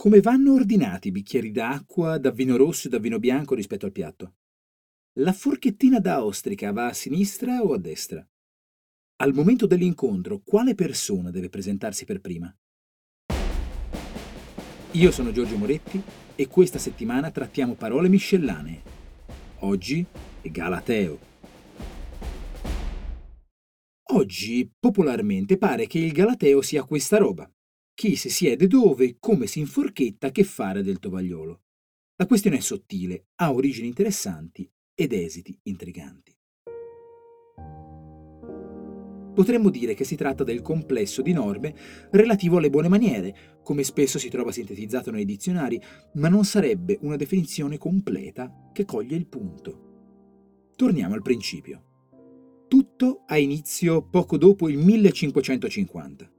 Come vanno ordinati i bicchieri d'acqua, da vino rosso e da vino bianco rispetto al piatto? La forchettina da ostrica va a sinistra o a destra? Al momento dell'incontro, quale persona deve presentarsi per prima? Io sono Giorgio Moretti e questa settimana trattiamo parole miscellanee. Oggi è Galateo. Oggi popolarmente pare che il Galateo sia questa roba. Chi si siede dove, come si inforchetta, che fare del tovagliolo. La questione è sottile, ha origini interessanti ed esiti intriganti. Potremmo dire che si tratta del complesso di norme relativo alle buone maniere, come spesso si trova sintetizzato nei dizionari, ma non sarebbe una definizione completa che coglie il punto. Torniamo al principio. Tutto ha inizio poco dopo il 1550.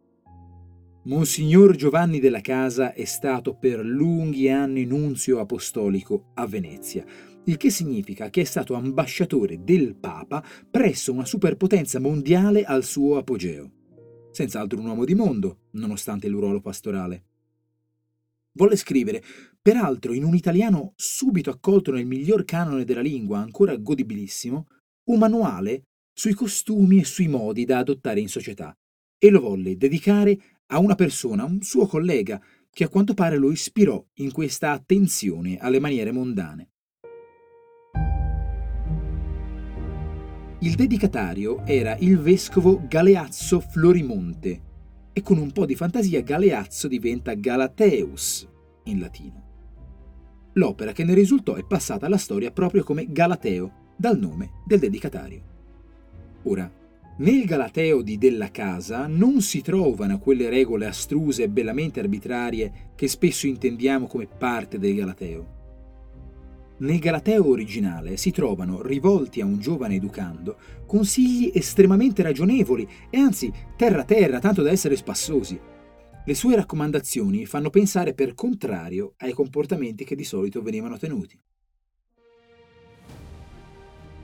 Monsignor Giovanni della Casa è stato per lunghi anni nunzio apostolico a Venezia, il che significa che è stato ambasciatore del Papa presso una superpotenza mondiale al suo apogeo. Senz'altro un uomo di mondo, nonostante il ruolo pastorale. Volle scrivere, peraltro in un italiano subito accolto nel miglior canone della lingua, ancora godibilissimo, un manuale sui costumi e sui modi da adottare in società, e lo volle dedicare a una persona, un suo collega, che a quanto pare lo ispirò in questa attenzione alle maniere mondane. Il dedicatario era il vescovo Galeazzo Florimonte e con un po' di fantasia Galeazzo diventa Galateus in latino. L'opera che ne risultò è passata alla storia proprio come Galateo, dal nome del dedicatario. Ora, nel Galateo di Della Casa non si trovano quelle regole astruse e bellamente arbitrarie che spesso intendiamo come parte del Galateo. Nel Galateo originale si trovano, rivolti a un giovane educando, consigli estremamente ragionevoli e anzi terra-terra, tanto da essere spassosi. Le sue raccomandazioni fanno pensare per contrario ai comportamenti che di solito venivano tenuti.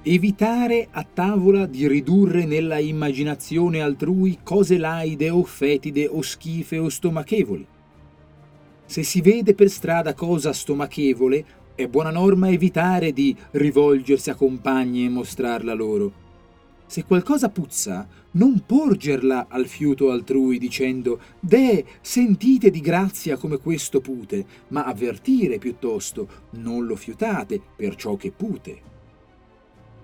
Evitare a tavola di ridurre nella immaginazione altrui cose laide o fetide o schife o stomachevoli. Se si vede per strada cosa stomachevole, è buona norma evitare di rivolgersi a compagni e mostrarla loro. Se qualcosa puzza, non porgerla al fiuto altrui dicendo Deh, sentite di grazia come questo pute, ma avvertire piuttosto, non lo fiutate per ciò che pute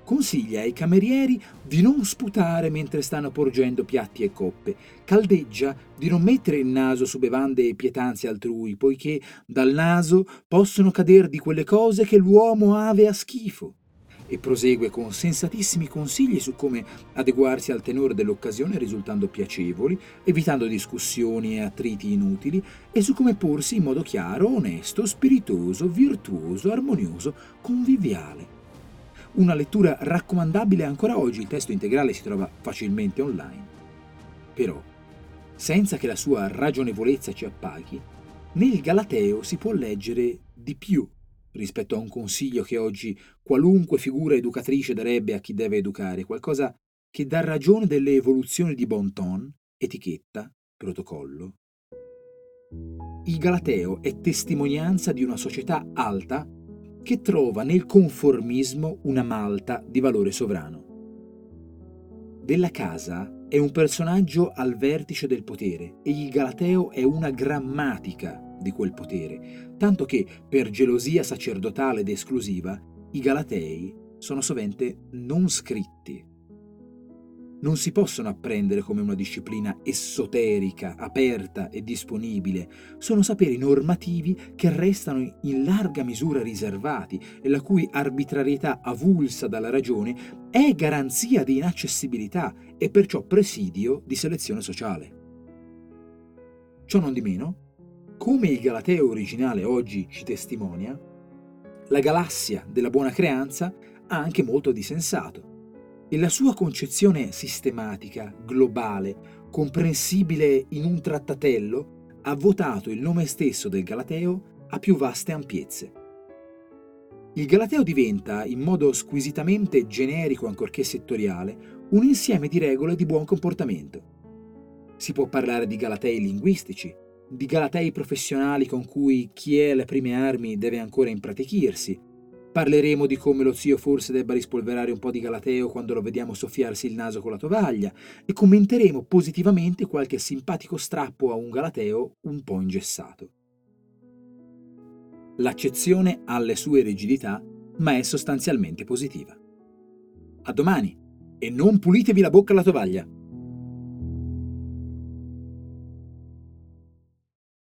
consiglia ai camerieri di non sputare mentre stanno porgendo piatti e coppe, caldeggia di non mettere il naso su bevande e pietanze altrui, poiché dal naso possono cader di quelle cose che l'uomo ave a schifo. E prosegue con sensatissimi consigli su come adeguarsi al tenore dell'occasione risultando piacevoli, evitando discussioni e attriti inutili, e su come porsi in modo chiaro, onesto, spiritoso, virtuoso, armonioso, conviviale una lettura raccomandabile ancora oggi, il testo integrale si trova facilmente online. Però, senza che la sua ragionevolezza ci appaghi, nel Galateo si può leggere di più rispetto a un consiglio che oggi qualunque figura educatrice darebbe a chi deve educare, qualcosa che dà ragione delle evoluzioni di bon ton, etichetta, protocollo. Il Galateo è testimonianza di una società alta che trova nel conformismo una Malta di valore sovrano. Della Casa è un personaggio al vertice del potere e il Galateo è una grammatica di quel potere, tanto che, per gelosia sacerdotale ed esclusiva, i Galatei sono sovente non scritti non si possono apprendere come una disciplina esoterica, aperta e disponibile. Sono saperi normativi che restano in larga misura riservati e la cui arbitrarietà avulsa dalla ragione è garanzia di inaccessibilità e perciò presidio di selezione sociale. Ciò non di meno, come il Galateo originale oggi ci testimonia, la galassia della buona creanza ha anche molto di sensato e la sua concezione sistematica, globale, comprensibile in un trattatello, ha votato il nome stesso del Galateo a più vaste ampiezze. Il Galateo diventa, in modo squisitamente generico ancorché settoriale, un insieme di regole di buon comportamento. Si può parlare di Galatei linguistici, di galatei professionali con cui chi è alle prime armi deve ancora impratichirsi. Parleremo di come lo zio forse debba rispolverare un po' di galateo quando lo vediamo soffiarsi il naso con la tovaglia e commenteremo positivamente qualche simpatico strappo a un galateo un po' ingessato. L'accezione ha le sue rigidità, ma è sostanzialmente positiva. A domani e non pulitevi la bocca alla tovaglia!